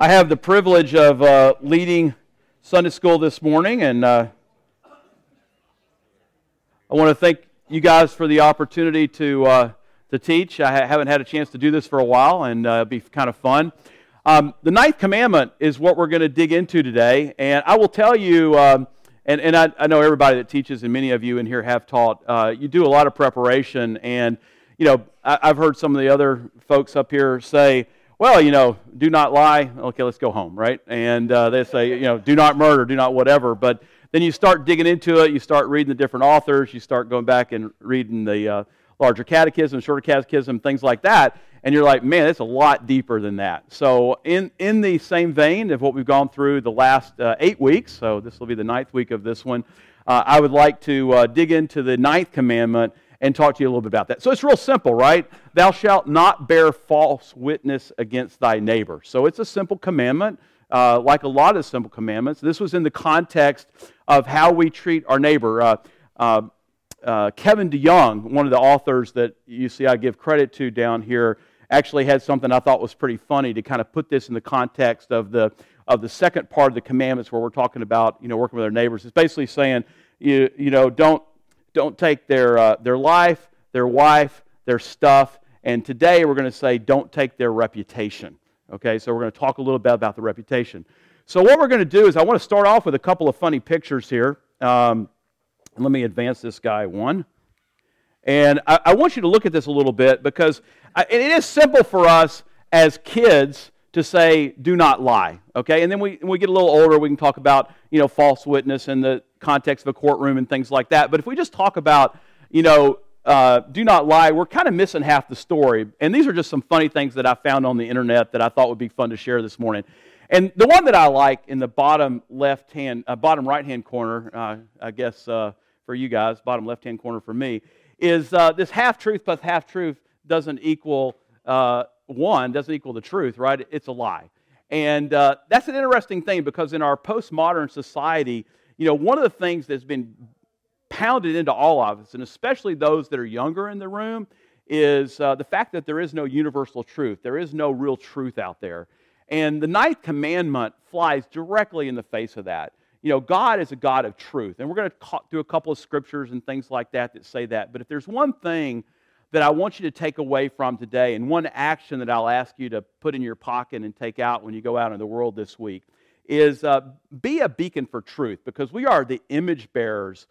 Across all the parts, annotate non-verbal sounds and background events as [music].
I have the privilege of uh, leading Sunday school this morning, and uh, I want to thank you guys for the opportunity to uh, to teach. I ha- haven't had a chance to do this for a while, and uh, it'll be kind of fun. Um, the ninth commandment is what we're going to dig into today, and I will tell you. Um, and, and I, I, know everybody that teaches, and many of you in here have taught. Uh, you do a lot of preparation, and you know I, I've heard some of the other folks up here say well, you know, do not lie. Okay, let's go home, right? And uh, they say, you know, do not murder, do not whatever. But then you start digging into it. You start reading the different authors. You start going back and reading the uh, larger catechism, shorter catechism, things like that. And you're like, man, it's a lot deeper than that. So, in, in the same vein of what we've gone through the last uh, eight weeks, so this will be the ninth week of this one, uh, I would like to uh, dig into the ninth commandment and talk to you a little bit about that. So it's real simple, right? Thou shalt not bear false witness against thy neighbor. So it's a simple commandment, uh, like a lot of simple commandments. This was in the context of how we treat our neighbor. Uh, uh, uh Kevin DeYoung, one of the authors that you see I give credit to down here, actually had something I thought was pretty funny to kind of put this in the context of the of the second part of the commandments where we're talking about you know working with our neighbors. It's basically saying you you know don't don't take their, uh, their life, their wife, their stuff. And today we're going to say, don't take their reputation. Okay, so we're going to talk a little bit about the reputation. So, what we're going to do is, I want to start off with a couple of funny pictures here. Um, let me advance this guy one. And I, I, want you to look at this a little bit because I, it is simple for us as kids to say, do not lie. Okay? And then we, when we get a little older, we can talk about, you know, false witness and the context of a courtroom and things like that. But if we just talk about, you know, uh, do not lie, we're kind of missing half the story. And these are just some funny things that I found on the internet that I thought would be fun to share this morning. And the one that I like in the bottom left hand, uh, bottom right hand corner, uh, I guess uh, for you guys, bottom left hand corner for me, is uh, this half truth plus half truth doesn't equal uh, one, doesn't equal the truth, right? It's a lie. And that's an interesting thing because in our postmodern society, you know, one of the things that's been pounded into all of us, and especially those that are younger in the room, is uh, the fact that there is no universal truth. There is no real truth out there. And the ninth commandment flies directly in the face of that. You know, God is a God of truth. And we're going to do a couple of scriptures and things like that that say that. But if there's one thing that I want you to take away from today, and one action that I'll ask you to put in your pocket and take out when you go out in the world this week, is uh, be a beacon for truth because we are the image bearers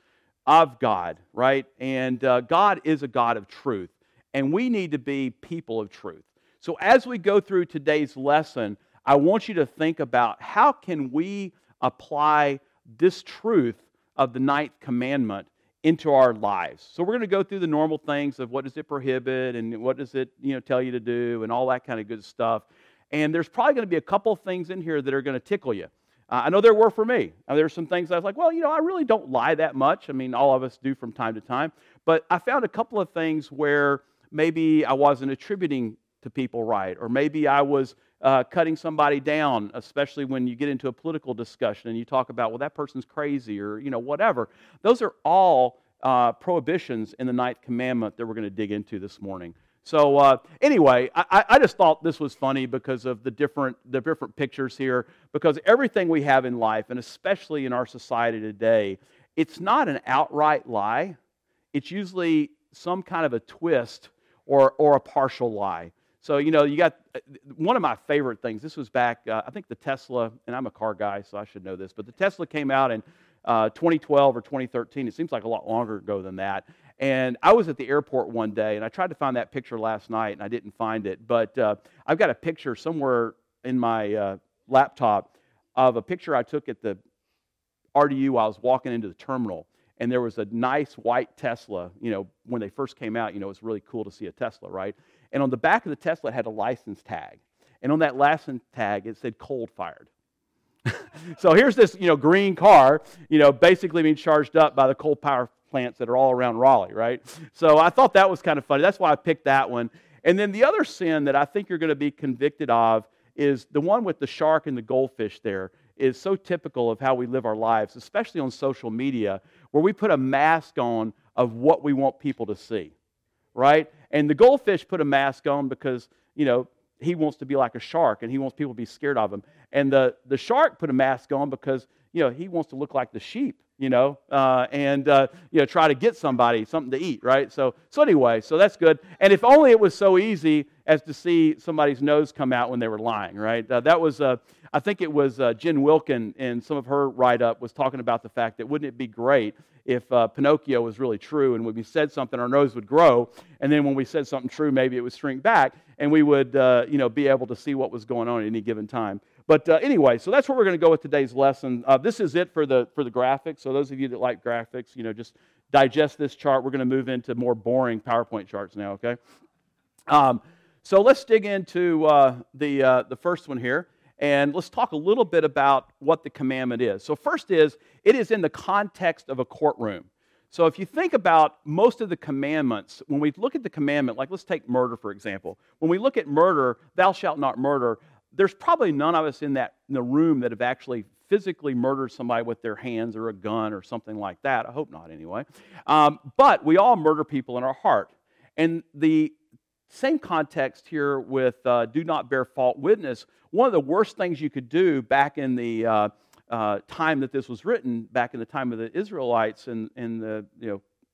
of God, right? And uh, God is a God of truth, and we need to be people of truth. So as we go through today's lesson, I want you to think about how can we apply this truth of the ninth commandment into our lives. So we're going to go through the normal things of what does it prohibit and what does it, you know, tell you to do and all that kind of good stuff. And there's probably going to be a couple things in here that are going to tickle you. Uh, I know there were for me. Uh, there's some things I was like, well, you know, I really don't lie that much. I mean, all of us do from time to time. But I found a couple of things where maybe I wasn't attributing to people right, or maybe I was uh, cutting somebody down, especially when you get into a political discussion and you talk about, well, that person's crazy, or, you know, whatever. Those are all uh, prohibitions in the ninth commandment that we're going to dig into this morning. So uh, anyway, I, I, just thought this was funny because of the different, the different pictures here. Because everything we have in life, and especially in our society today, it's not an outright lie. It's usually some kind of a twist or, or a partial lie. So, you know, you got uh, one of my favorite things. This was back, uh, I think the Tesla, and I'm a car guy, so I should know this, but the Tesla came out in uh, 2012 or 2013. It seems like a lot longer ago than that. And I was at the airport one day, and I tried to find that picture last night, and I didn't find it. But uh, I've got a picture somewhere in my uh, laptop of a picture I took at the RDU while I was walking into the terminal. And there was a nice white Tesla. You know, when they first came out, you know, it was really cool to see a Tesla, right? And on the back of the Tesla, it had a license tag. And on that license tag, it said cold fired. [laughs] so here's this, you know, green car, you know, basically being charged up by the coal power plants that are all around Raleigh, right? So I thought that was kind of funny. That's why I picked that one. And then the other sin that I think you're going to be convicted of is the one with the shark and the goldfish there is so typical of how we live our lives, especially on social media, where we put a mask on of what we want people to see, right? And the goldfish put a mask on because, you know, he wants to be like a shark and he wants people to be scared of him. And the, the shark put a mask on because, you know, he wants to look like the sheep, you know, uh, and, uh, you know, try to get somebody something to eat, right? So, so anyway, so that's good. And if only it was so easy as to see somebody's nose come out when they were lying, right? Uh, that was, uh, I think it was uh, Jen Wilkin in some of her write up was talking about the fact that wouldn't it be great if uh, Pinocchio was really true and when we said something, our nose would grow, and then when we said something true, maybe it would shrink back, and we would, you know, be able to see what was going on at any given time. But uh, anyway, so that's where we're going to go with today's lesson. Uh, this is it for the for the graphics. So those of you that like graphics, you know, just digest this chart. We're going to move into more boring PowerPoint charts now. Okay. Um, so let's dig into uh, the, uh, the first one here, and let's talk a little bit about what the commandment is. So, first is, it is in the context of a courtroom. So, if you think about most of the commandments, when we look at the commandment, like let's take murder, for example. When we look at murder, thou shalt not murder, there's probably none of us in that in the room that have actually physically murdered somebody with their hands or a gun or something like that. I hope not, anyway. Um, but we all murder people in our heart. And the same context here with uh, do not bear false witness. One of the worst things you could do back in the uh, uh, time that this was written, back in the time of the Israelites and, and the you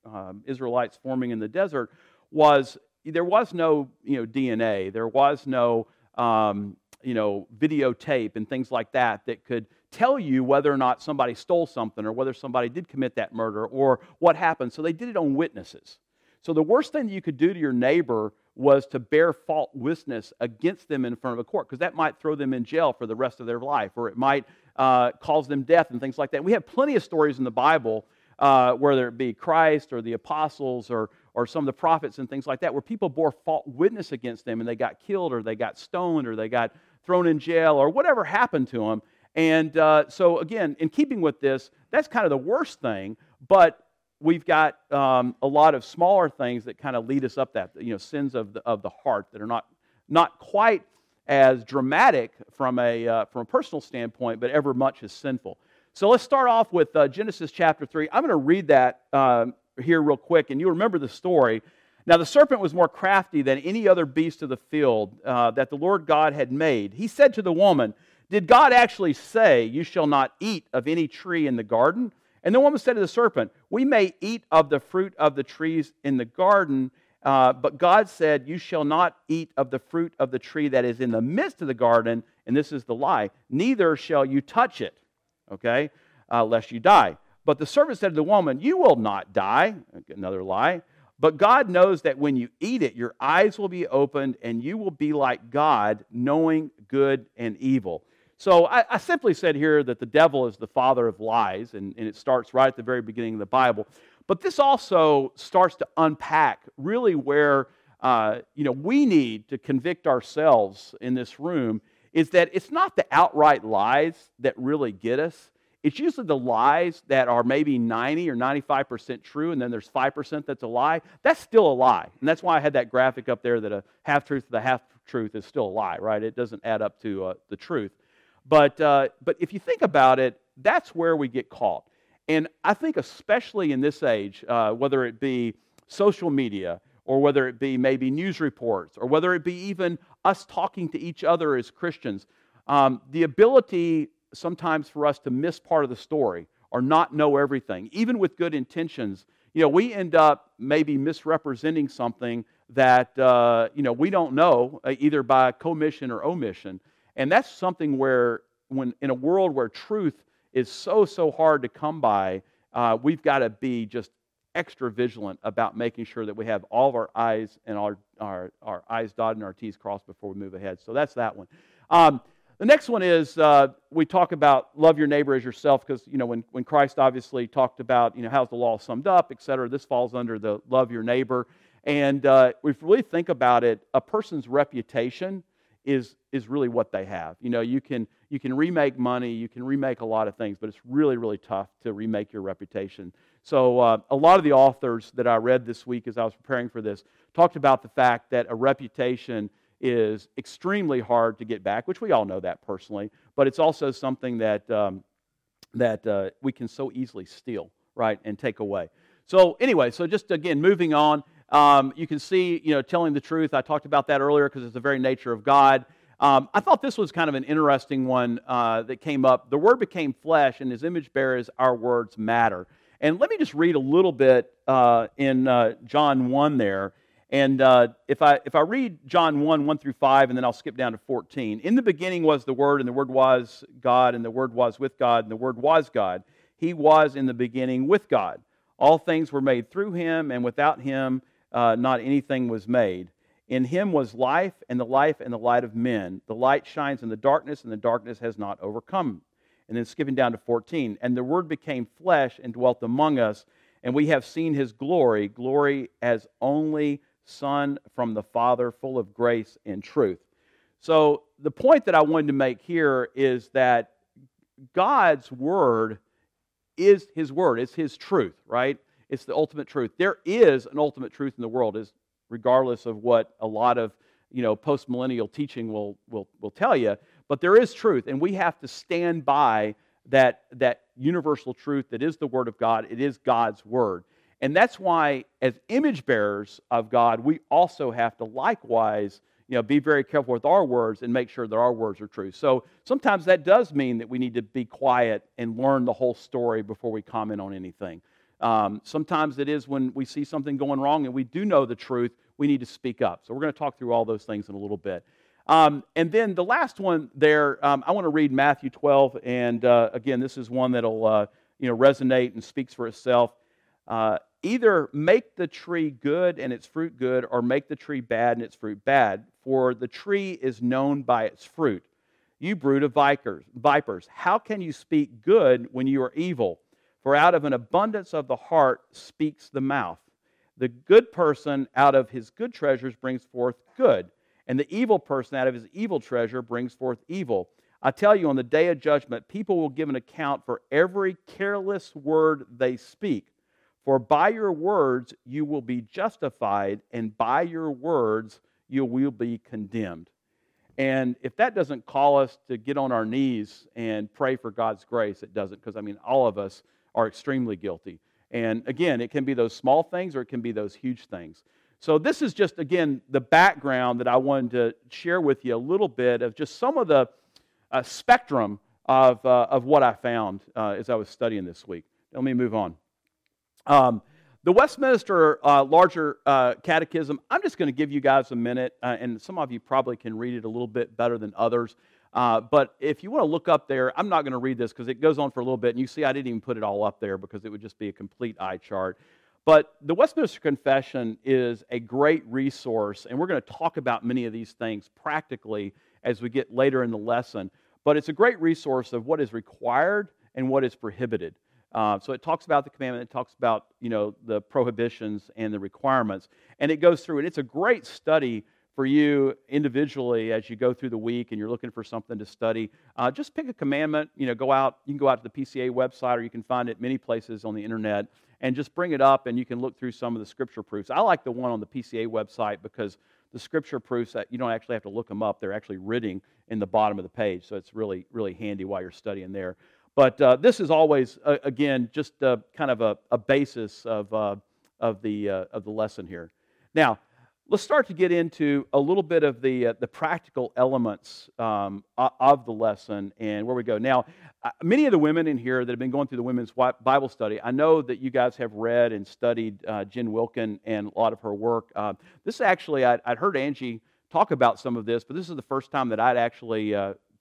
know, um, Israelites forming in the desert, was there was no you know, DNA, there was no um, you know, videotape and things like that that could tell you whether or not somebody stole something or whether somebody did commit that murder or what happened. So they did it on witnesses. So the worst thing that you could do to your neighbor was to bear false witness against them in front of a court, because that might throw them in jail for the rest of their life, or it might uh, cause them death and things like that. We have plenty of stories in the Bible, uh, whether it be Christ or the apostles or, or some of the prophets and things like that, where people bore false witness against them and they got killed or they got stoned or they got thrown in jail or whatever happened to him. And uh, so, again, in keeping with this, that's kind of the worst thing, but we've got um, a lot of smaller things that kind of lead us up that, you know, sins of the, of the heart that are not, not quite as dramatic from a, uh, from a personal standpoint, but ever much as sinful. So let's start off with uh, Genesis chapter 3. I'm going to read that uh, here real quick, and you remember the story. Now, the serpent was more crafty than any other beast of the field uh, that the Lord God had made. He said to the woman, Did God actually say, You shall not eat of any tree in the garden? And the woman said to the serpent, We may eat of the fruit of the trees in the garden, uh, but God said, You shall not eat of the fruit of the tree that is in the midst of the garden, and this is the lie, neither shall you touch it, okay, uh, lest you die. But the serpent said to the woman, You will not die, another lie. But God knows that when you eat it, your eyes will be opened, and you will be like God, knowing good and evil. So I, I, simply said here that the devil is the father of lies, and, and it starts right at the very beginning of the Bible. But this also starts to unpack really where uh, you know we need to convict ourselves in this room is that it's not the outright lies that really get us. It's usually the lies that are maybe 90 or 95% true, and then there's 5% that's a lie. That's still a lie. And that's why I had that graphic up there that a half truth to the half truth is still a lie, right? It doesn't add up to uh, the truth. But, uh, but if you think about it, that's where we get caught. And I think, especially in this age, uh, whether it be social media or whether it be maybe news reports or whether it be even us talking to each other as Christians, um, the ability sometimes for us to miss part of the story or not know everything, even with good intentions, you know, we end up maybe misrepresenting something that, uh, you know, we don't know uh, either by commission or omission. And that's something where, when in a world where truth is so, so hard to come by, uh, we've got to be just extra vigilant about making sure that we have all of our I's and our, our, our I's dotted and our T's crossed before we move ahead. So that's that one. Um, the next one is uh, we talk about love your neighbor as yourself because, you know, when, when Christ obviously talked about, you know, how's the law summed up, et cetera, this falls under the love your neighbor. And uh, if we really think about it, a person's reputation is, is really what they have. You know, you can, you can remake money, you can remake a lot of things, but it's really, really tough to remake your reputation. So, uh, a lot of the authors that I read this week as I was preparing for this talked about the fact that a reputation is extremely hard to get back, which we all know that personally, but it's also something that, um, that uh, we can so easily steal, right, and take away. So, anyway, so just again, moving on, Um, you can see, you know, telling the truth. I talked about that earlier because it's the very nature of God. Um, I thought this was kind of an interesting one uh, that came up. The Word became flesh, and His image bearers, our words matter. And let me just read a little bit uh, in uh, John 1 there. And uh, if, I, if I read John 1, 1 through 5, and then I'll skip down to 14. In the beginning was the Word, and the Word was God, and the Word was with God, and the Word was God. He was in the beginning with God. All things were made through him, and without him, uh, not anything was made. In him was life, and the life and the light of men. The light shines in the darkness, and the darkness has not overcome. And then skipping down to 14. And the Word became flesh and dwelt among us, and we have seen his glory, glory as only Son from the Father, full of grace and truth. So, the point that I wanted to make here is that God's Word is His Word, it's His truth, right? It's the ultimate truth. There is an ultimate truth in the world, is regardless of what a lot of you know post-millennial teaching will, will, will tell you. But there is truth, and we have to stand by that, that universal truth that is the Word of God. It is God's Word. And that's why, as image bearers of God, we also have to likewise you know, be very careful with our words and make sure that our words are true. So sometimes that does mean that we need to be quiet and learn the whole story before we comment on anything. Um, sometimes it is when we see something going wrong and we do know the truth, we need to speak up. So we're going to talk through all those things in a little bit. Um, and then the last one there, um, I want to read Matthew 12. And uh, again, this is one that'll uh, you know, resonate and speaks for itself. Uh, either make the tree good and its fruit good, or make the tree bad and its fruit bad, for the tree is known by its fruit. You brood of vipers, how can you speak good when you are evil? For out of an abundance of the heart speaks the mouth. The good person out of his good treasures brings forth good, and the evil person out of his evil treasure brings forth evil. I tell you, on the day of judgment, people will give an account for every careless word they speak. For by your words you will be justified, and by your words you will be condemned. And if that doesn't call us to get on our knees and pray for God's grace, it doesn't, because I mean, all of us are extremely guilty. And again, it can be those small things or it can be those huge things. So, this is just, again, the background that I wanted to share with you a little bit of just some of the uh, spectrum of, uh, of what I found uh, as I was studying this week. Let me move on. Um, the Westminster uh, Larger uh, Catechism, I'm just going to give you guys a minute, uh, and some of you probably can read it a little bit better than others. Uh, but if you want to look up there, I'm not going to read this because it goes on for a little bit, and you see I didn't even put it all up there because it would just be a complete eye chart. But the Westminster Confession is a great resource, and we're going to talk about many of these things practically as we get later in the lesson. But it's a great resource of what is required and what is prohibited. Uh, so it talks about the commandment, it talks about you know the prohibitions and the requirements, and it goes through, and it's a great study for you individually as you go through the week and you're looking for something to study. Uh, just pick a commandment, you know, go out. You can go out to the PCA website, or you can find it many places on the internet, and just bring it up, and you can look through some of the scripture proofs. I like the one on the PCA website because the scripture proofs that you don't actually have to look them up; they're actually written in the bottom of the page, so it's really really handy while you're studying there. But uh, this is always, uh, again, just uh, kind of a, a basis of, uh, of, the, uh, of the lesson here. Now, let's start to get into a little bit of the, uh, the practical elements um, of the lesson and where we go. Now, many of the women in here that have been going through the women's Bible study, I know that you guys have read and studied Jen Wilkin and a lot of her work. this actually, I'd, I'd, heard Angie talk about some of this, but this is the first time that I'd actually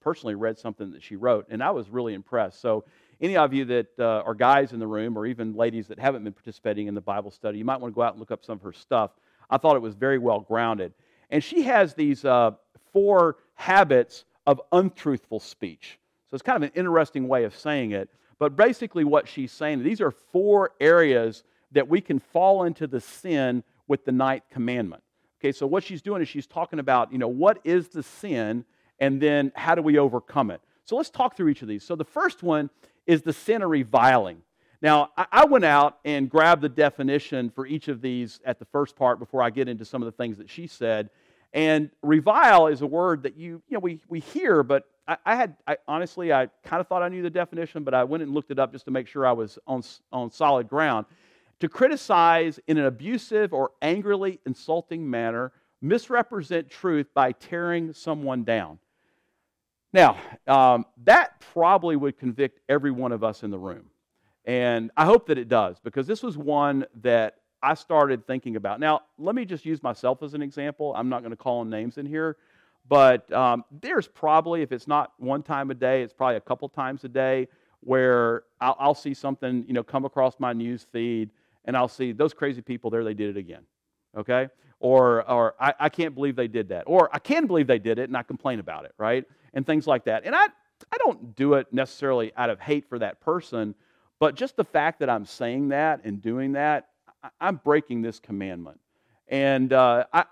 personally read something that she wrote, and I was really impressed. So, any of you that uh, are guys in the room, or even ladies that haven't been participating in the Bible study, you might want to go out and look up some of her stuff. I thought it was very well grounded. And she has these uh, four habits of untruthful speech. So, it's kind of an interesting way of saying it. But basically, what she's saying, these are four areas that we can fall into the sin with the ninth commandment. Okay, so what she's doing is she's talking about, you know, what is the sin and then how do we overcome it? So let's talk through each of these. So the first one is the sin of reviling. Now, I went out and grabbed the definition for each of these at the first part before I get into some of the things that she said. And revile is a word that you, you know, we, we hear, but I, I had, I, honestly, I kind of thought I knew the definition, but I went and looked it up just to make sure I was on, on solid ground. to criticize in an abusive or angrily insulting manner, misrepresent truth by tearing someone down. Now, um, that probably would convict every one of us in the room. And I hope that it does, because this was one that I started thinking about. Now, let me just use myself as an example. I'm not going to call on names in here, but um, there's probably, if it's not one time a day, it's probably a couple times a day where I'll, I'll see something, you know, come across my news feed, and I'll see those crazy people there. They did it again, okay? Or, or I, I can't believe they did that, or I can believe they did it, and I complain about it, right? And things like that. And I, I don't do it necessarily out of hate for that person, but just the fact that I'm saying that and doing that, I'm breaking this commandment. And uh, I,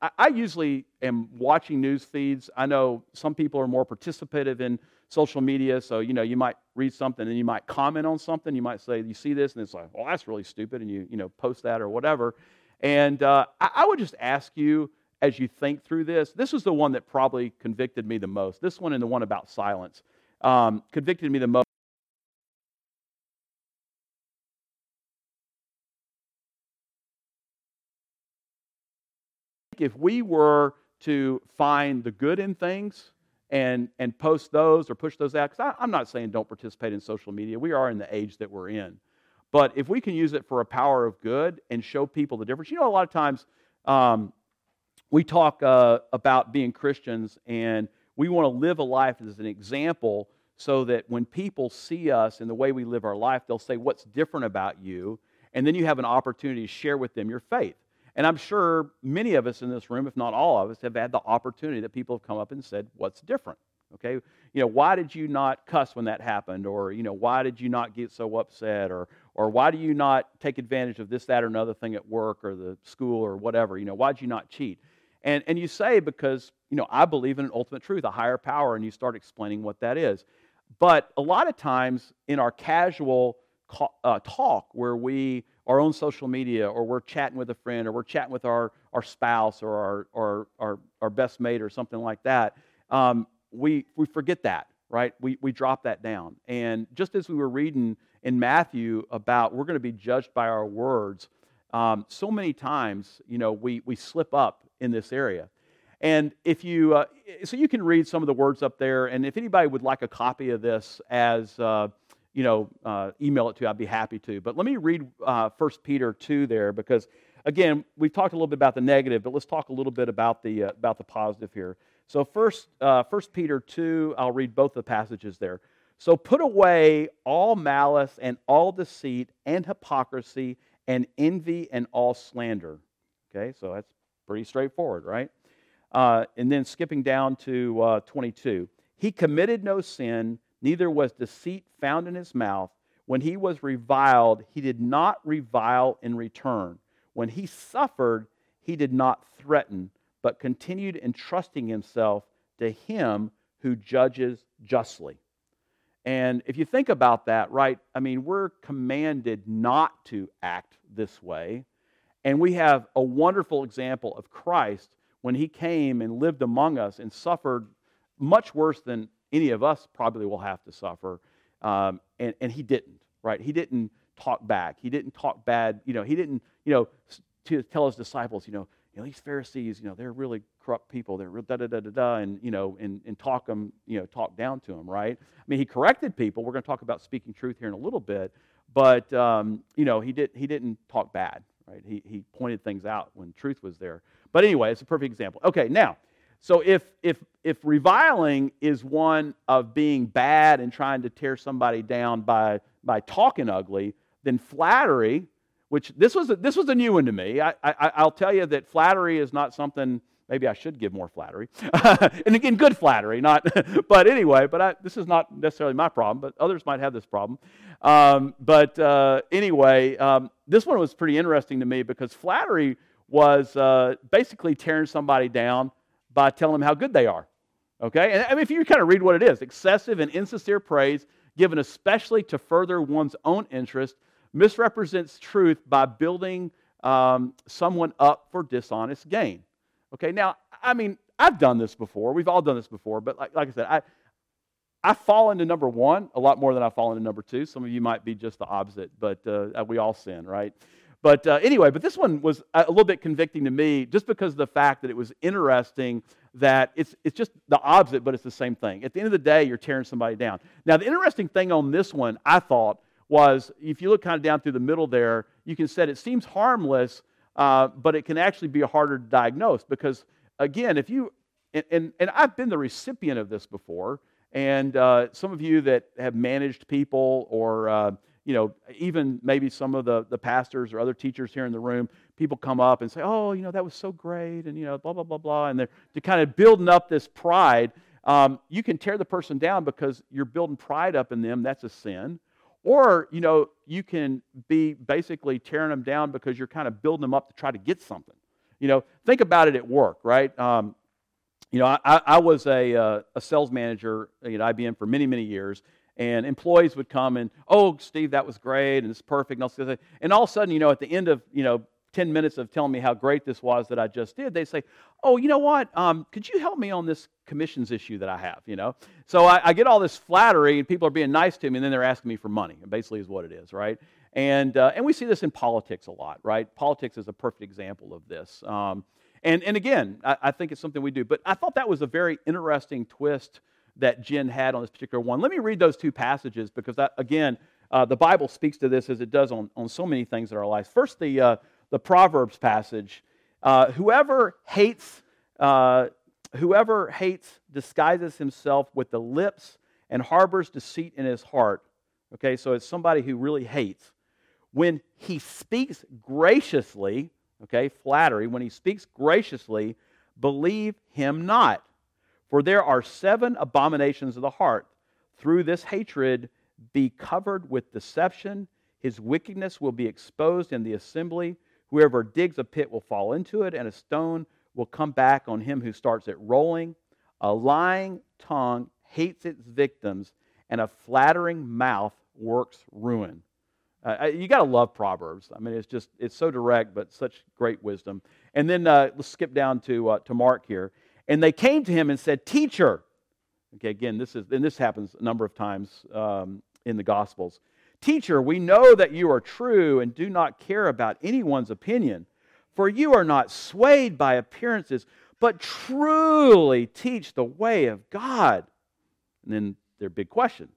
I, I, usually am watching news feeds. I know some people are more participative in social media, so you know you might read something and you might comment on something. You might say you see this and it's like, well, that's really stupid, and you you know post that or whatever. And uh, I, I would just ask you as you think through this. This was the one that probably convicted me the most. This one and the one about silence um, convicted me the most. if we were to find the good in things and, and post those or push those out, because I'm not saying don't participate in social media. We are in the age that we're in. But if we can use it for a power of good and show people the difference, you know, a lot of times um, we talk uh, about being Christians and we want to live a life as an example so that when people see us and the way we live our life, they'll say, What's different about you? And then you have an opportunity to share with them your faith. And I'm sure many of us in this room, if not all of us, have had the opportunity that people have come up and said, What's different? Okay, you know, why did you not cuss when that happened? Or, you know, why did you not get so upset? Or, or why do you not take advantage of this, that, or another thing at work or the school or whatever? You know, why did you not cheat? And, and you say, because, you know, I believe in an ultimate truth, a higher power, and you start explaining what that is. But a lot of times in our casual uh, talk where we our own social media or we're chatting with a friend or we're chatting with our, our spouse or our, our, our, our best mate or something like that, um, we, we forget that, right? We, we drop that down. And just as we were reading in Matthew about we're going to be judged by our words, um, so many times, you know, we, we slip up in this area. And if you, uh, so you can read some of the words up there. And if anybody would like a copy of this as, uh, you know, uh, email it to, I'd be happy to. But let me read uh, 1 Peter 2 there because, again, we've talked a little bit about the negative, but let's talk a little bit about the, uh, about the positive here. So, first, uh, 1 Peter 2, I'll read both the passages there. So, put away all malice and all deceit and hypocrisy and envy and all slander. Okay, so that's pretty straightforward, right? Uh, and then skipping down to uh, 22. He committed no sin neither was deceit found in his mouth. When he was reviled, he did not revile in return. When he suffered, he did not threaten, but continued entrusting himself to him who judges justly. And if you think about that, right, I mean, we're commanded not to act this way. And we have a wonderful example of Christ when he came and lived among us and suffered much worse than any of us probably will have to suffer. Um, and, and he didn't, right? He didn't talk back. He didn't talk bad. You know, he didn't, you know, to tell his disciples, you know, you know, these Pharisees, you know, they're really corrupt people. They're da da da da da, and you know, and, and talk them, you know, talk down to them, right? I mean, he corrected people. We're going to talk about speaking truth here in a little bit, but um, you know, he did he didn't talk bad, right? He he pointed things out when truth was there. But anyway, it's a perfect example. Okay, now so if, if, if reviling is one of being bad and trying to tear somebody down by, by talking ugly, then flattery, which this was a, this was a new one to me. I, I, I'll tell you that flattery is not something. Maybe I should give more flattery, [laughs] and again, good flattery, not. [laughs] but anyway, but I, this is not necessarily my problem. But others might have this problem. Um, but uh, anyway, um, this one was pretty interesting to me because flattery was uh, basically tearing somebody down by telling them how good they are. Okay? And I mean, if you kind of read what it is excessive and insincere praise given especially to further one's own interest misrepresents truth by building um, someone up for dishonest gain. Okay? Now, I mean, I've done this before. We've all done this before. But like, like I said, I, I fall into number one a lot more than I fall into number two. Some of you might be just the opposite, but uh, we all sin, right? But uh, anyway, but this one was a little bit convicting to me just because of the fact that it was interesting that it's, it's just the opposite, but it's the same thing. At the end of the day, you're tearing somebody down. Now, the interesting thing on this one, I thought, was if you look kind of down through the middle there, you can say it seems harmless, uh, but it can actually be harder to diagnose because, again, if you, and, and, and I've been the recipient of this before, and uh, some of you that have managed people or uh, you know, even maybe some of the, the pastors or other teachers here in the room, people come up and say, oh, you know, that was so great, and, you know, blah, blah, blah, blah. And they're, to kind of building up this pride. Um, you can tear the person down because you're building pride up in them. That's a sin. Or, you know, you can be basically tearing them down because you're kind of building them up to try to get something. You know, think about it at work, right? Um, you know, I, I was a, uh, a sales manager at IBM for many, many years, and employees would come and, oh, Steve, that was great, and it's perfect, and all, and all of a sudden, you know, at the end of, you know, 10 minutes of telling me how great this was that I just did, they say, oh, you know what, um, could you help me on this commissions issue that I have, you know? So I, I, get all this flattery, and people are being nice to me, and then they're asking me for money, basically is what it is, right? And, uh, and we see this in politics a lot, right? Politics is a perfect example of this. Um, and, and again, I, I think it's something we do. But I thought that was a very interesting twist that Jen had on this particular one. Let me read those two passages because, that, again, uh, the Bible speaks to this as it does on, on so many things in our lives. First, the, uh, the Proverbs passage. Uh, whoever hates, uh, whoever hates disguises himself with the lips and harbors deceit in his heart. Okay, so it's somebody who really hates. When he speaks graciously, okay, flattery, when he speaks graciously, believe him not. For there are seven abominations of the heart. Through this hatred, be covered with deception. His wickedness will be exposed in the assembly. Whoever digs a pit will fall into it, and a stone will come back on him who starts it rolling. A lying tongue hates its victims, and a flattering mouth works ruin. Uh, you got to love Proverbs. I mean, it's just, it's so direct, but such great wisdom. And then uh, let's skip down to, uh, to Mark here. And they came to him and said, Teacher, okay, again, this is, and this happens a number of times um, in the Gospels. Teacher, we know that you are true and do not care about anyone's opinion, for you are not swayed by appearances, but truly teach the way of God. And then their big question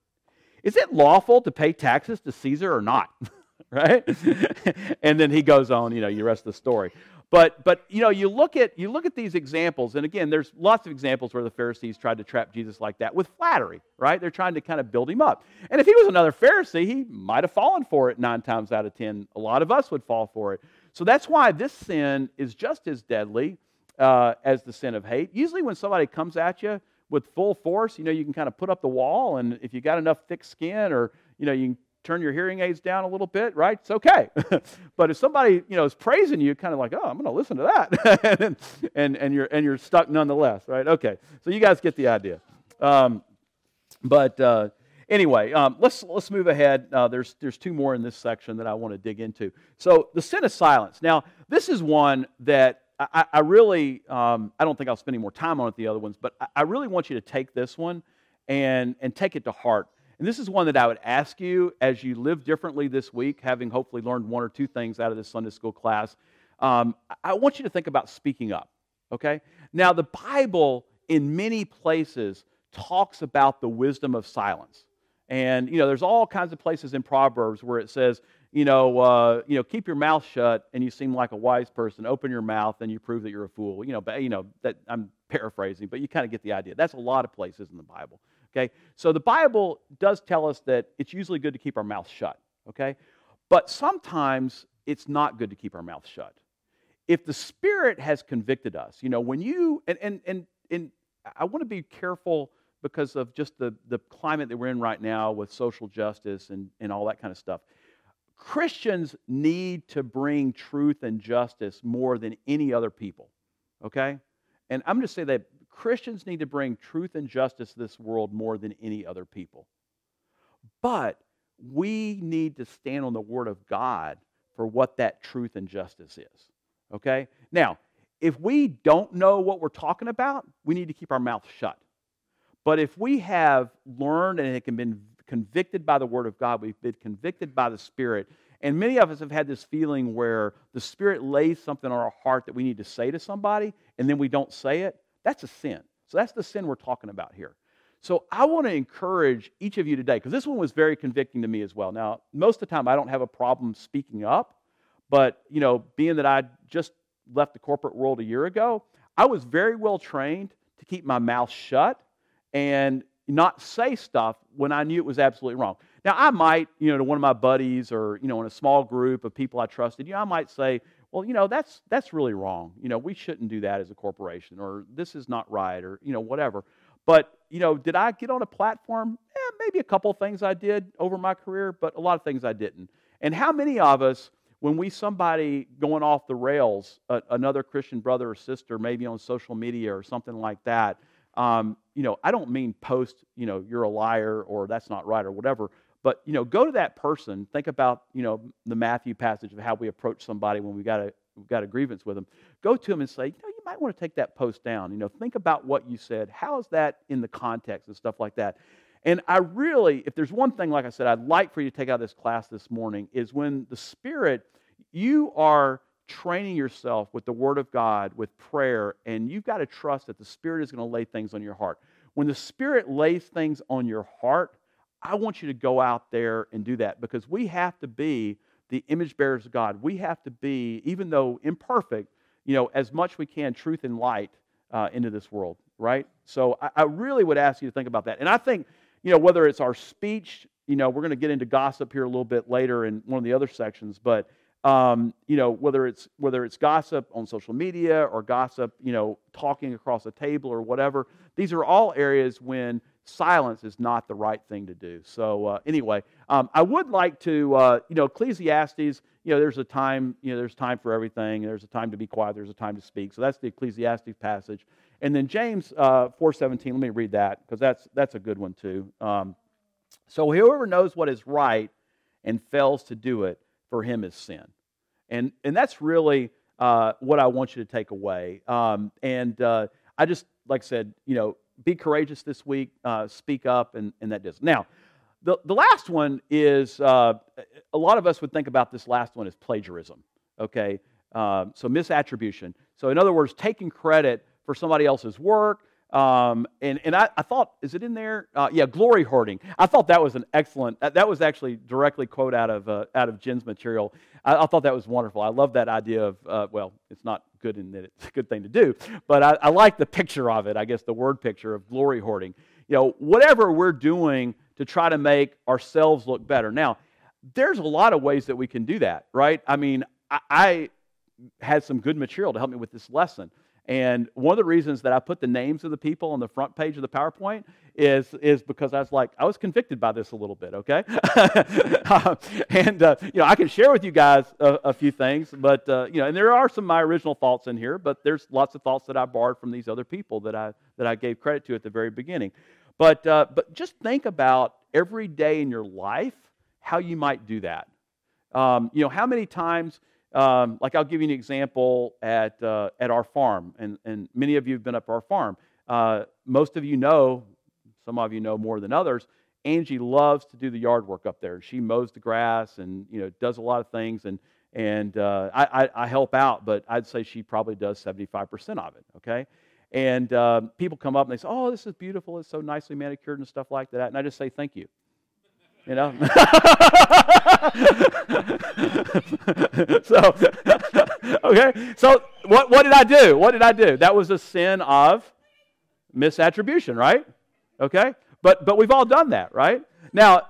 Is it lawful to pay taxes to Caesar or not? [laughs] right? [laughs] and then he goes on, you know, you rest of the story. But, but you know, you look, at, you look at these examples, and again, there's lots of examples where the Pharisees tried to trap Jesus like that with flattery, right? They're trying to kind of build him up. And if he was another Pharisee, he might have fallen for it nine times out of ten. A lot of us would fall for it. So that's why this sin is just as deadly uh, as the sin of hate. Usually, when somebody comes at you with full force, you know, you can kind of put up the wall, and if you got enough thick skin or you know, you can turn your hearing aids down a little bit, right? It's okay. [laughs] but if somebody, you know, is praising you, kind of like, oh, I'm going to listen to that, [laughs] and, and, and, you're, and you're stuck nonetheless, right? Okay. So you guys get the idea. Um, but uh, anyway, um, let's, let's move ahead. Uh, there's, there's two more in this section that I want to dig into. So the sin of silence. Now, this is one that I, I really, um, I don't think I'll spend any more time on it the other ones, but I, I really want you to take this one and, and take it to heart and this is one that I would ask you as you live differently this week, having hopefully learned one or two things out of this Sunday school class. Um, I want you to think about speaking up, okay? Now, the Bible in many places talks about the wisdom of silence. And, you know, there's all kinds of places in Proverbs where it says, you know, uh, you know, keep your mouth shut and you seem like a wise person. Open your mouth and you prove that you're a fool. You know, but, you know that I'm paraphrasing, but you kind of get the idea. That's a lot of places in the Bible. Okay? So the Bible does tell us that it's usually good to keep our mouth shut. Okay? But sometimes it's not good to keep our mouth shut. If the Spirit has convicted us, you know, when you, and, and, and, and I want to be careful because of just the, the climate that we're in right now with social justice and, and all that kind of stuff. Christians need to bring truth and justice more than any other people, okay? And I'm going to say that Christians need to bring truth and justice to this world more than any other people. But we need to stand on the Word of God for what that truth and justice is. Okay? Now, if we don't know what we're talking about, we need to keep our mouth shut. But if we have learned and have been convicted by the Word of God, we've been convicted by the Spirit, And many of us have had this feeling where the Spirit lays something on our heart that we need to say to somebody, and then we don't say it. That's a sin. So that's the sin we're talking about here. So I want to encourage each of you today, because this one was very convicting to me as well. Now, most of the time I don't have a problem speaking up, but you know, being that I just left the corporate world a year ago, I was very well trained to keep my mouth shut and not say stuff when I knew it was absolutely wrong. Now, I might, you know, to one of my buddies or, you know, in a small group of people I trusted, you know, I might say, well, you know, that's, that's really wrong. You know, we shouldn't do that as a corporation or this is not right or, you know, whatever. But, you know, did I get on a platform? Eh, maybe a couple things I did over my career, but a lot of things I didn't. And how many of us, when we somebody going off the rails, another Christian brother or sister, maybe on social media or something like that, um, you know, I don't mean post, you know, you're a liar or that's not right or whatever, but you know, go to that person. Think about you know the Matthew passage of how we approach somebody when we got a we've got a grievance with them. Go to them and say, you know, you might want to take that post down. You know, think about what you said. How is that in the context and stuff like that? And I really, if there's one thing, like I said, I'd like for you to take out of this class this morning is when the Spirit, you are training yourself with the Word of God, with prayer, and you've got to trust that the Spirit is going to lay things on your heart. When the Spirit lays things on your heart, I want you to go out there and do that because we have to be the image bearers of God. We have to be, even though imperfect, you know, as much we can, truth and light uh, into this world, right? So I, I really would ask you to think about that. And I think, you know, whether it's our speech, you know, we're going to get into gossip here a little bit later in one of the other sections, but um, you know, whether it's whether it's gossip on social media or gossip, you know, talking across a table or whatever, these are all areas when silence is not the right thing to do. So uh, anyway, um, I would like to, uh, you know, Ecclesiastes. You know, there's a time. You know, there's time for everything. There's a time to be quiet. There's a time to speak. So that's the Ecclesiastes passage. And then James uh, 4:17. Let me read that because that's that's a good one too. Um, so whoever knows what is right and fails to do it, for him is sin. And and that's really uh, what I want you to take away. Um, and uh, I just like I said, you know, be courageous this week, uh, speak up, and, and that does. Now, the, the last one is uh, a lot of us would think about this last one as plagiarism, okay? Um, so, misattribution. So, in other words, taking credit for somebody else's work. Um, and and I, I, thought, is it in there? Uh, yeah, glory hoarding. I thought that was an excellent. That was actually directly quote out of uh, out of Jen's material. I, I, thought that was wonderful. I love that idea of uh, well, it's not good in that it's a good thing to do. But I, I like the picture of it, I guess the word picture of glory hoarding. You know, whatever we're doing to try to make ourselves look better. Now, there's a lot of ways that we can do that, right? I mean, I, I had some good material to help me with this lesson. And one of the reasons that I put the names of the people on the front page of the PowerPoint is, is because I was like, I was convicted by this a little bit, okay? [laughs] and, uh, you know, I can share with you guys a, a few things, but, uh, you know, and there are some of my original thoughts in here, but there's lots of thoughts that I borrowed from these other people that I, that I gave credit to at the very beginning. But, uh, but just think about every day in your life how you might do that. Um, you know, how many times um, like I'll give you an example at, uh, at our farm, and, and many of you have been up our farm. Uh, most of you know, some of you know more than others, Angie loves to do the yard work up there. She mows the grass and you know does a lot of things, and and uh, I, I, I, help out, but I'd say she probably does 75% of it. Okay, and um, people come up and they say, "Oh, this is beautiful. It's so nicely manicured and stuff like that," and I just say, "Thank you." You know? [laughs] so, [laughs] okay. So, what, what did I do? What did I do? That was a sin of misattribution, right? Okay? But, but we've all done that, right? Now,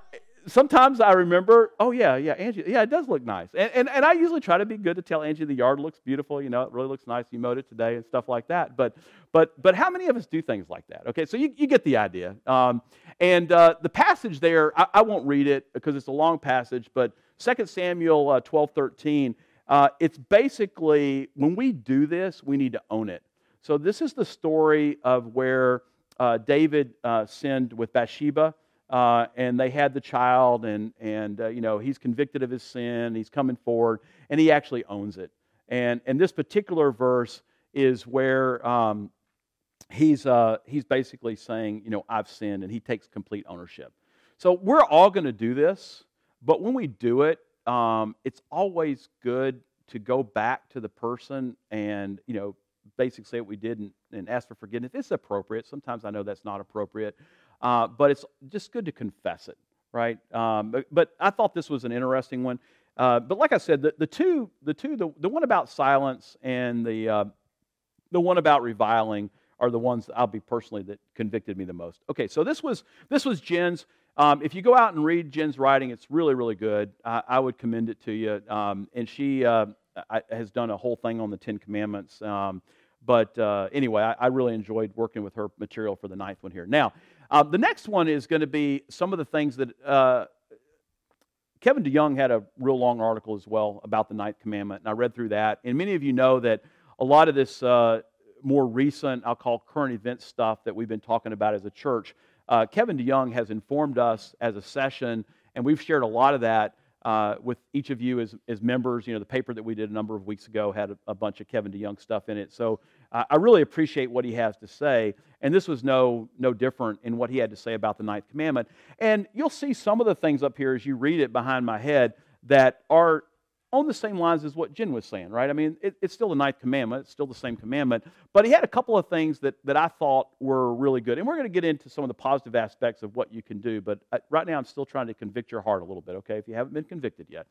sometimes I remember, oh, yeah, yeah, Angie, yeah, it does look nice. And, and, and I usually try to be good to tell Angie the yard looks beautiful, you know, it really looks nice. You mowed it today and stuff like that. But, but, but how many of us do things like that? Okay, so you, you get the idea. Um, and uh, the passage there, I, I, won't read it because it's a long passage, but 2 Samuel uh, 12 13, uh, it's basically when we do this, we need to own it. So this is the story of where uh, David uh, sinned with Bathsheba uh, and they had the child, and, and uh, you know, he's convicted of his sin, he's coming forward, and he actually owns it. And, and this particular verse is where um, he's, uh, he's basically saying, you know, I've sinned, and he takes complete ownership. So we're all going to do this, but when we do it, um, it's always good to go back to the person and you know basically say what we did and, and ask for forgiveness. It's appropriate. Sometimes I know that's not appropriate, uh, but it's just good to confess it, right? Um, but, but, I thought this was an interesting one. Uh, but like I said, the, the two, the two, the, the one about silence and the uh, the one about reviling are the ones I'll be personally that convicted me the most. Okay, so this was this was Jen's. Um, if you go out and read Jen's writing, it's really really good. I, I would commend it to you. Um, and she uh, has done a whole thing on the Ten Commandments. Um, but uh, anyway, I, I, really enjoyed working with her material for the ninth one here. Now, uh, the next one is going to be some of the things that uh, Kevin DeYoung had a real long article as well about the ninth commandment, and I read through that. And many of you know that a lot of this uh, more recent, I'll call current event stuff that we've been talking about as a church, uh, Kevin DeYoung has informed us as a session, and we've shared a lot of that uh, with each of you as, as members. You know, the paper that we did a number of weeks ago had a, a bunch of Kevin DeYoung stuff in it. So I really appreciate what he has to say. And this was no, no different in what he had to say about the ninth commandment. And you'll see some of the things up here as you read it behind my head that are on the same lines as what Jen was saying, right? I mean, it, it's still the ninth commandment, it's still the same commandment, but he had a couple of things that, that I thought were really good. And we're going to get into some of the positive aspects of what you can do, but uh, right now I'm still trying to convict your heart a little bit, okay, if you haven't been convicted yet.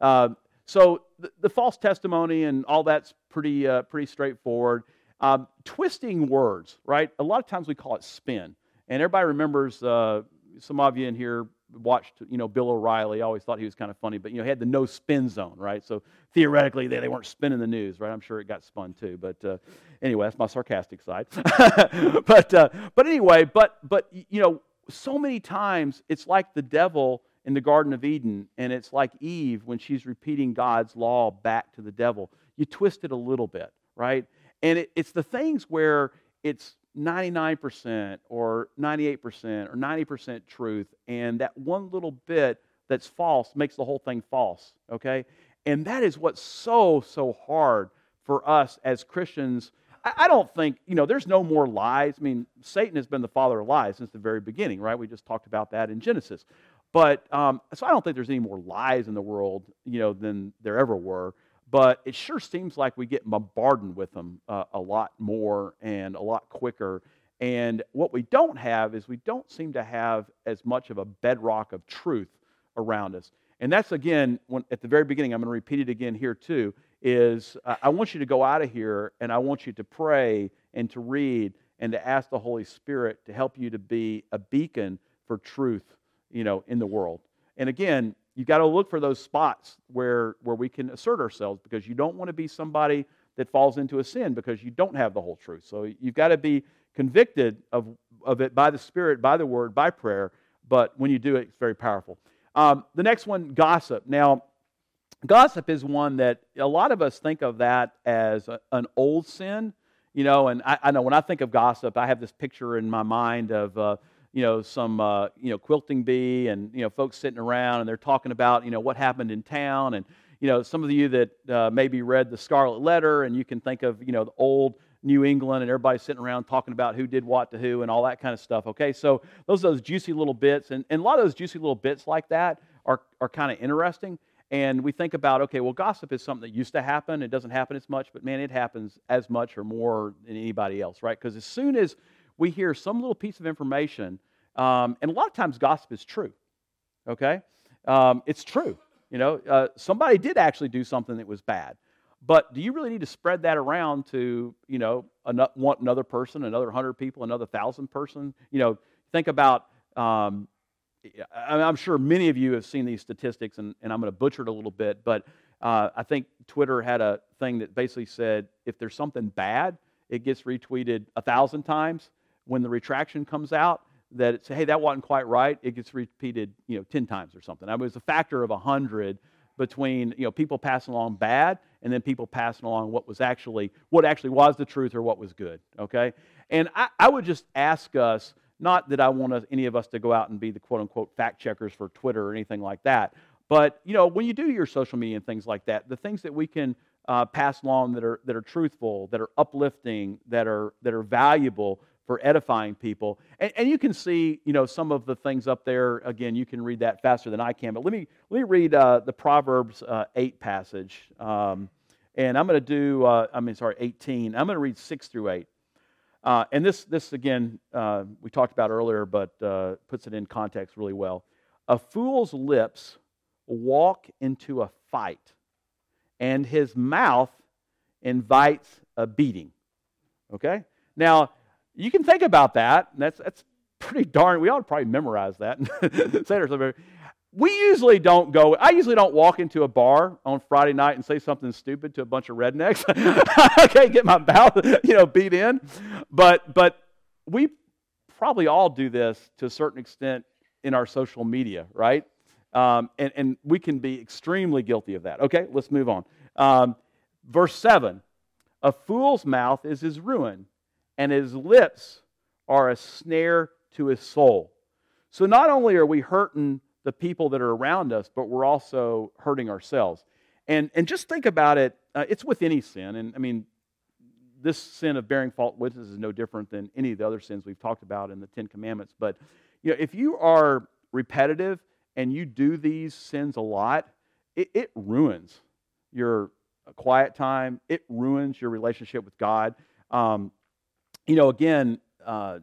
Uh, so the, the, false testimony and all that's pretty, uh, pretty straightforward. Um, twisting words, right? A lot of times we call it spin. And everybody remembers, uh, some of you in here watched, you know, Bill O'Reilly. I always thought he was kind of funny, but you know, he had the no spin zone, right? So theoretically, they, they weren't spinning the news, right? I'm sure it got spun too. But uh, anyway, that's my sarcastic side. [laughs] but uh, but anyway, but but you know, so many times it's like the devil in the Garden of Eden, and it's like Eve when she's repeating God's law back to the devil. You twist it a little bit, right? And it, it's the things where it's 99% or 98% or 90% truth, and that one little bit that's false makes the whole thing false, okay? And that is what's so, so hard for us as Christians. I don't think, you know, there's no more lies. I mean, Satan has been the father of lies since the very beginning, right? We just talked about that in Genesis. But, um, so I don't think there's any more lies in the world, you know, than there ever were but it sure seems like we get bombarded with them uh, a lot more and a lot quicker. And what we don't have is we don't seem to have as much of a bedrock of truth around us. And that's again, when, at the very beginning, I'm going to repeat it again here too, is uh, I want you to go out of here and I want you to pray and to read and to ask the Holy Spirit to help you to be a beacon for truth, you know, in the world. And again, you've got to look for those spots where, where we can assert ourselves because you don't want to be somebody that falls into a sin because you don't have the whole truth. So you've got to be convicted of, of it by the Spirit, by the Word, by prayer. But when you do it, it's very powerful. Um, the next one, gossip. Now, gossip is one that a lot of us think of that as a, an old sin. You know, and I, I, know when I think of gossip, I have this picture in my mind of. Uh, you know, some, uh, you know, quilting bee and, you know, folks sitting around and they're talking about, you know, what happened in town. And, you know, some of you that uh, maybe read the Scarlet Letter and you can think of, you know, the old New England and everybody sitting around talking about who did what to who and all that kind of stuff. Okay, so those those juicy little bits. And, and a lot of those juicy little bits like that are, are kind of interesting. And we think about, okay, well, gossip is something that used to happen. It doesn't happen as much, but man, it happens as much or more than anybody else, right? Because as soon as we hear some little piece of information, um, and a lot of times gossip is true, okay? Um, it's true. You know, uh, somebody did actually do something that was bad. But do you really need to spread that around to, you know, want another person, another hundred people, another thousand person? You know, think about, um, I'm sure many of you have seen these statistics, and, and I'm going to butcher it a little bit, but uh, I think Twitter had a thing that basically said if there's something bad, it gets retweeted a thousand times. When the retraction comes out, that it's, hey, that wasn't quite right, it gets repeated, you know, 10 times or something. I mean, it was a factor of 100 between, you know, people passing along bad and then people passing along what was actually, what actually was the truth or what was good, okay? And I, I would just ask us, not that I want us, any of us to go out and be the quote unquote fact checkers for Twitter or anything like that, but, you know, when you do your social media and things like that, the things that we can uh, pass along that are, that are truthful, that are uplifting, that are, that are valuable, for edifying people. And, and you can see, you know, some of the things up there. Again, you can read that faster than I can. But let me let me read uh, the Proverbs uh, eight passage, um, and I'm going to do. Uh, I mean, sorry, 18. I'm going to read six through eight. Uh, and this this again uh, we talked about earlier, but uh, puts it in context really well. A fool's lips walk into a fight, and his mouth invites a beating. Okay? Now, you can think about that. That's, that's pretty darn, we ought to probably memorize that and [laughs] say it or something. We usually don't go, I usually don't walk into a bar on Friday night and say something stupid to a bunch of rednecks. [laughs] I can't get my mouth, you know, beat in. But, but we probably all do this to a certain extent in our social media, right? Um, and, and we can be extremely guilty of that. Okay, let's move on. Um, verse 7 A fool's mouth is his ruin, and his lips are a snare to his soul. So not only are we hurting the people that are around us, but we're also hurting ourselves. And, and just think about it, uh, it's with any sin. And I mean, this sin of bearing false witness is no different than any of the other sins we've talked about in the Ten Commandments. But you know, if you are repetitive and you do these sins a lot, it, it ruins your quiet time. It ruins your relationship with God. Um, you know, again, uh,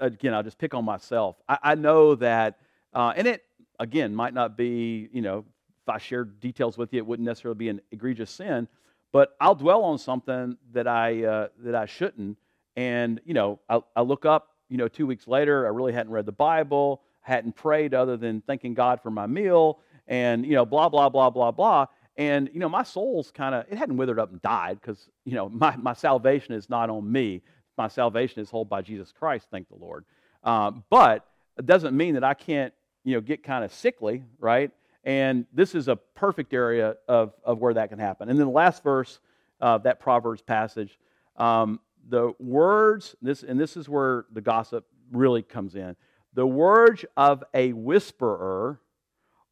again, I'll just pick on myself. I, I know that, uh, and it again might not be, you know, if I shared details with you, it wouldn't necessarily be an egregious sin, but I'll dwell on something that I uh, that I shouldn't, and you know, I, I look up, you know, two weeks later, I really hadn't read the Bible, hadn't prayed other than thanking God for my meal, and you know, blah blah blah blah blah. And, you know, my soul's kind of, it hadn't withered up and died because, you know, my, my salvation is not on me. My salvation is held by Jesus Christ, thank the Lord. Um, but it doesn't mean that I can't, you know, get kind of sickly, right? And this is a perfect area of, of where that can happen. And then the last verse of that Proverbs passage, um, the words, this, and this is where the gossip really comes in. The words of a whisperer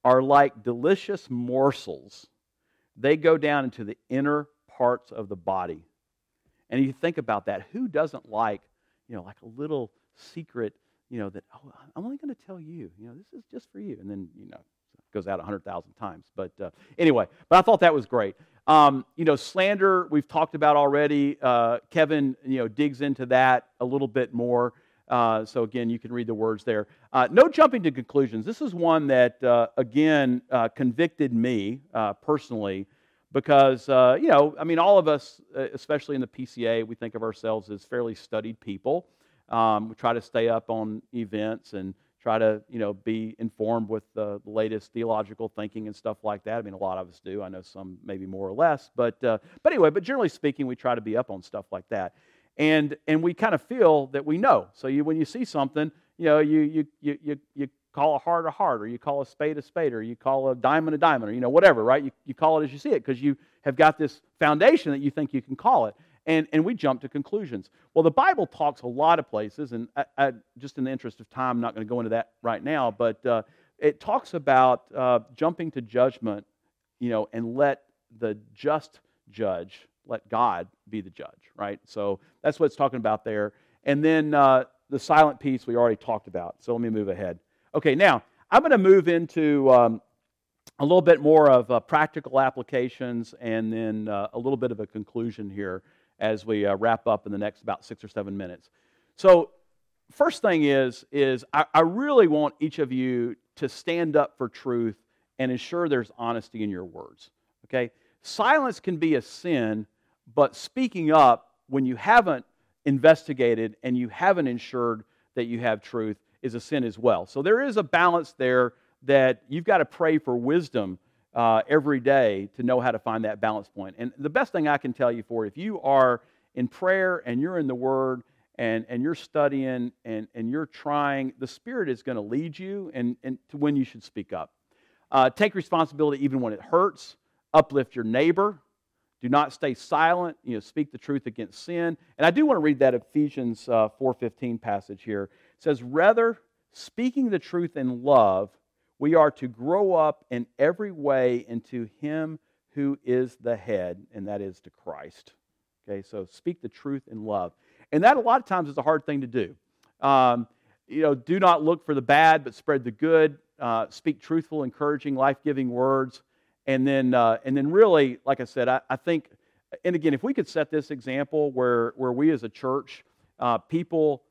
are like delicious morsels they go down into the inner parts of the body. And you think about that. Who doesn't like, you know, like a little secret, you know, that, oh, I'm only going to tell you, you know, this is just for you. And then, you know, goes out 100,000 times. But uh, anyway, but I thought that was great. Um, you know, slander, we've talked about already. Uh, Kevin, you know, digs into that a little bit more. Uh, so again, you can read the words there. Uh, no jumping to conclusions. This is one that, uh, again, uh, convicted me uh, personally because, uh, you know, I mean, all of us, especially in the PCA, we think of ourselves as fairly studied people. Um, we try to stay up on events and try to, you know, be informed with the latest theological thinking and stuff like that. I mean, a lot of us do. I know some maybe more or less, but but anyway, but generally speaking, we try to be up on stuff like that and and we kind of feel that we know. So you, when you see something, you know, you you you you, you call a heart a heart, or you call a spade a spade, or you call a diamond a diamond, or you know whatever, right? You you call it as you see it because you have got this foundation that you think you can call it. And, and we jump to conclusions. Well, the Bible talks a lot of places, and I, I, just in the interest of time, I'm not going to go into that right now, but uh, it talks about uh, jumping to judgment, you know, and let the just judge let God be the judge, right? So that's what it's talking about there. And then uh, the silent piece we already talked about. So let me move ahead. Okay, now I'm going to move into um, a little bit more of uh, practical applications and then uh, a little bit of a conclusion here as we uh, wrap up in the next about six or seven minutes. So first thing is is I, I really want each of you to stand up for truth and ensure there's honesty in your words. Okay, silence can be a sin but speaking up when you haven't investigated and you haven't ensured that you have truth is a sin as well. So there is a balance there that you've got to pray for wisdom uh, every day to know how to find that balance point. And the best thing I can tell you for if you are in prayer and you're in the Word and, and you're studying and, and you're trying, the Spirit is going to lead you and, and to when you should speak up. Uh, take responsibility even when it hurts. Uplift your neighbor. Do not stay silent. You know, speak the truth against sin. And I do want to read that Ephesians uh, 4.15 passage here. It says, Rather, speaking the truth in love, we are to grow up in every way into him who is the head, and that is to Christ. Okay, so speak the truth in love. And that a lot of times is a hard thing to do. Um, you know, do not look for the bad, but spread the good. Uh, speak truthful, encouraging, life-giving words, and then uh, and then really, like I said, I, I, think, and again, if we could set this example where where we as a church, uh, people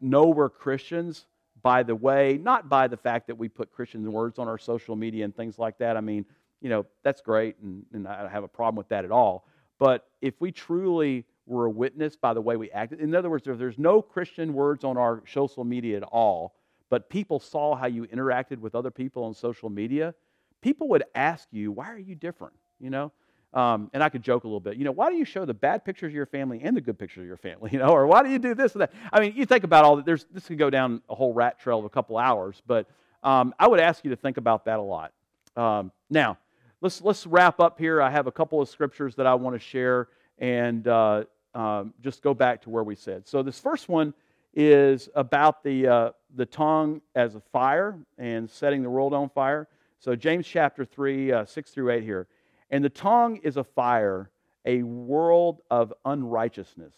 know we're Christians by the way, not by the fact that we put Christian words on our social media and things like that. I mean, you know, that's great, and, and I don't have a problem with that at all. But if we truly were a witness by the way we acted, in other words, if there's no Christian words on our social media at all, but people saw how you interacted with other people on social media, people would ask you, why are you different? You know? Um, and I could joke a little bit, you know, why do you show the bad pictures of your family and the good pictures of your family, [laughs] you know, or why do you do this and that? I mean, you think about all that. There's this could go down a whole rat trail of a couple hours, but um, I would ask you to think about that a lot. Um, now, let's let's wrap up here. I have a couple of scriptures that I want to share, and uh, um, just go back to where we said. So this first one is about the uh, the tongue as a fire and setting the world on fire. So James chapter three, uh, six through eight here, and the tongue is a fire, a world of unrighteousness.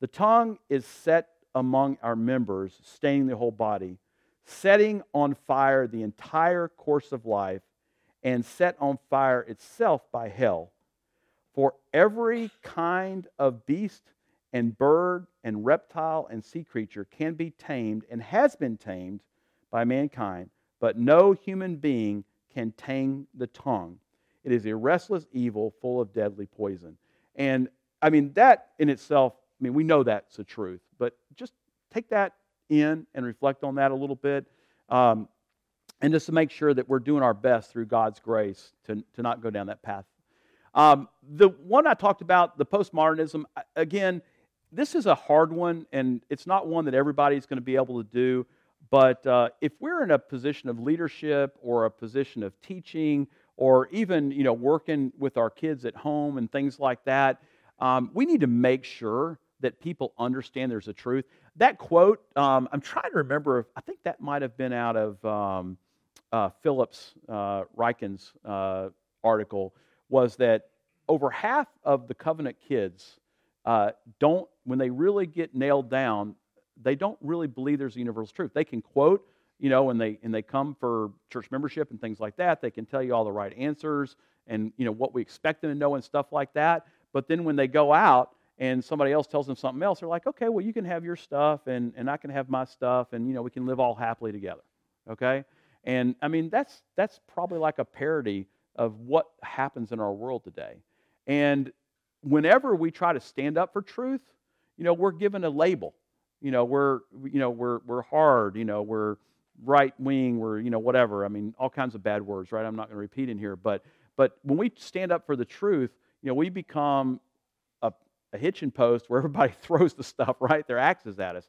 The tongue is set among our members, staining the whole body, setting on fire the entire course of life and set on fire itself by hell. For every kind of beast and bird and reptile and sea creature can be tamed and has been tamed by mankind, but no human being can tame the tongue. It is a restless evil full of deadly poison. And I mean, that in itself, I mean, we know that's the truth, but just take that in and reflect on that a little bit. Um, and just to make sure that we're doing our best through God's grace to, to not go down that path. Um, the one I talked about, the postmodernism, again, this is a hard one, and it's not one that everybody's going to be able to do. But uh, if we're in a position of leadership or a position of teaching or even you know working with our kids at home and things like that, um, we need to make sure that people understand there's a truth. That quote, um, I'm trying to remember. If, I think that might have been out of um, uh, Phillips uh, uh, article was that over half of the covenant kids uh, don't, when they really get nailed down, they don't really believe there's a universal truth. They can quote, you know, when they and they come for church membership and things like that, they can tell you all the right answers and you know what we expect them to know and stuff like that. But then when they go out and somebody else tells them something else, they're like, okay, well you can have your stuff and, and I can have my stuff and you know we can live all happily together. Okay? And I mean, that's, that's probably like a parody of what happens in our world today. And whenever we try to stand up for truth, you know, we're given a label. You know, we're, you know, we're, we're hard, you know, we're right wing, we're, you know, whatever. I mean, all kinds of bad words, right? I'm not going to repeat in here. But, but when we stand up for the truth, you know, we become a, a hitching post where [laughs] everybody throws the stuff, right? Their axes at us.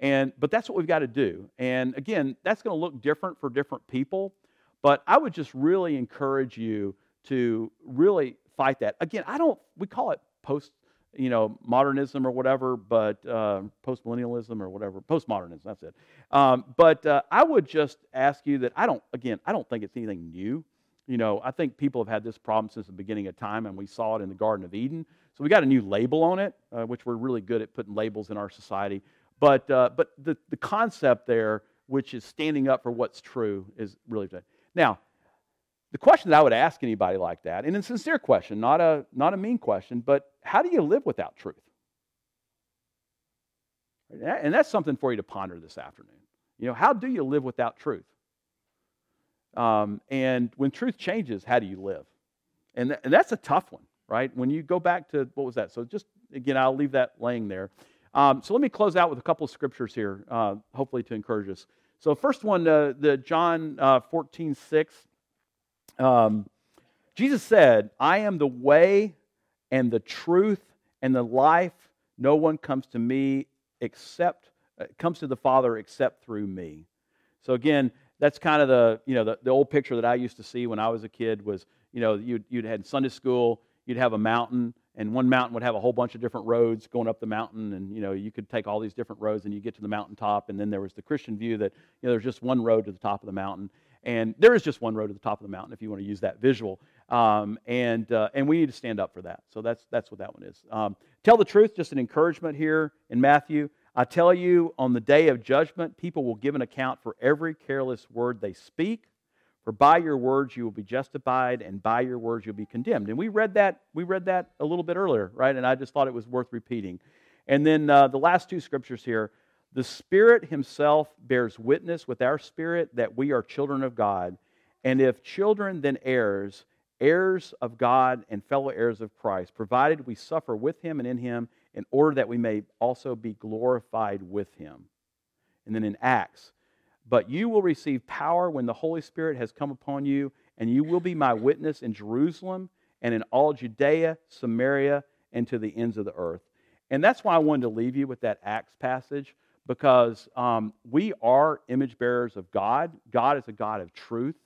And, but that's what we've got to do. And again, that's going to look different for different people. But I would just really encourage you to really fight that. Again, I don't, we call it post, you know, modernism or whatever, but uh, post millennialism or whatever, postmodernism, that's it. Um, but uh, I would just ask you that I don't, again, I don't think it's anything new. You know, I think people have had this problem since the beginning of time, and we saw it in the Garden of Eden. So we got a new label on it, uh, which we're really good at putting labels in our society. But, uh, but the, the concept there, which is standing up for what's true, is really good. Now, the question that I would ask anybody like that, and a sincere question, not a, not a mean question, but how do you live without truth? And that's something for you to ponder this afternoon. You know, how do you live without truth? Um, and when truth changes, how do you live? And, th- and that's a tough one, right? When you go back to, what was that? So just, again, I'll leave that laying there. Um, so let me close out with a couple of scriptures here, uh, hopefully to encourage us. So first one, uh, the John uh, 14, 6. Um, Jesus said, I am the way and the truth and the life. No one comes to me except, uh, comes to the Father except through me. So again, that's kind of the, you know, the, the old picture that I used to see when I was a kid was, you know, you'd, you'd had Sunday school, you'd have a mountain, and one mountain would have a whole bunch of different roads going up the mountain and you know you could take all these different roads and you get to the mountaintop and then there was the christian view that you know there's just one road to the top of the mountain and there is just one road to the top of the mountain if you want to use that visual Um, and, uh, and we need to stand up for that. So that's, that's what that one is. Um, tell the truth, just an encouragement here in Matthew. I tell you, on the day of judgment, people will give an account for every careless word they speak. For by your words you will be justified, and by your words you'll be condemned. And we read that. We read that a little bit earlier, right? And I just thought it was worth repeating. And then uh, the last two scriptures here: the Spirit Himself bears witness with our spirit that we are children of God, and if children, then heirs, heirs of God and fellow heirs of Christ, provided we suffer with Him and in Him, in order that we may also be glorified with Him. And then in Acts but you will receive power when the Holy Spirit has come upon you, and you will be my witness in Jerusalem and in all Judea, Samaria, and to the ends of the earth. And that's why I wanted to leave you with that Acts passage, because um, we are image bearers of God. God is a God of truth.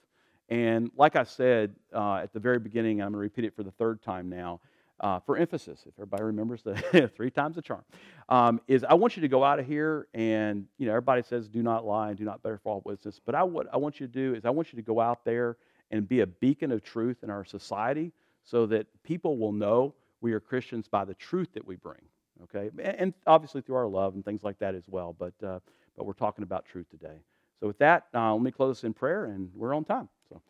And like I said uh, at the very beginning, I'm going to repeat it for the third time now uh, for emphasis, if everybody remembers the [laughs] three times the charm, um, is I want you to go out of here and, you know, everybody says do not lie and do not bear false witness. But I, what I want you to do is I want you to go out there and be a beacon of truth in our society so that people will know we are Christians by the truth that we bring. Okay? And obviously through our love and things like that as well. But, uh, but we're talking about truth today. So with that, uh, let me close in prayer and we're on time. So.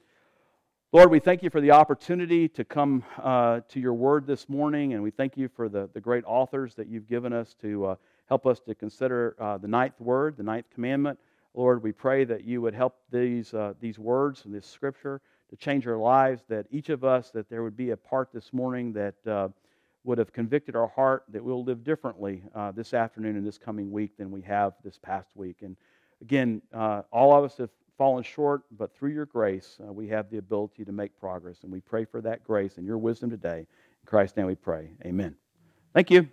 Lord, we thank you for the opportunity to come uh, to your word this morning, and we thank you for the, the great authors that you've given us to uh, help us to consider uh, the ninth word, the ninth commandment. Lord, we pray that you would help these, uh, these words and this scripture to change our lives, that each of us, that there would be a part this morning that uh, would have convicted our heart that we'll live differently this afternoon and this coming week than we have this past week. And again, all of us have fallen short, but through your grace, uh, we have the ability to make progress. And we pray for that grace and your wisdom today. In Christ's name we pray. Amen. Thank you.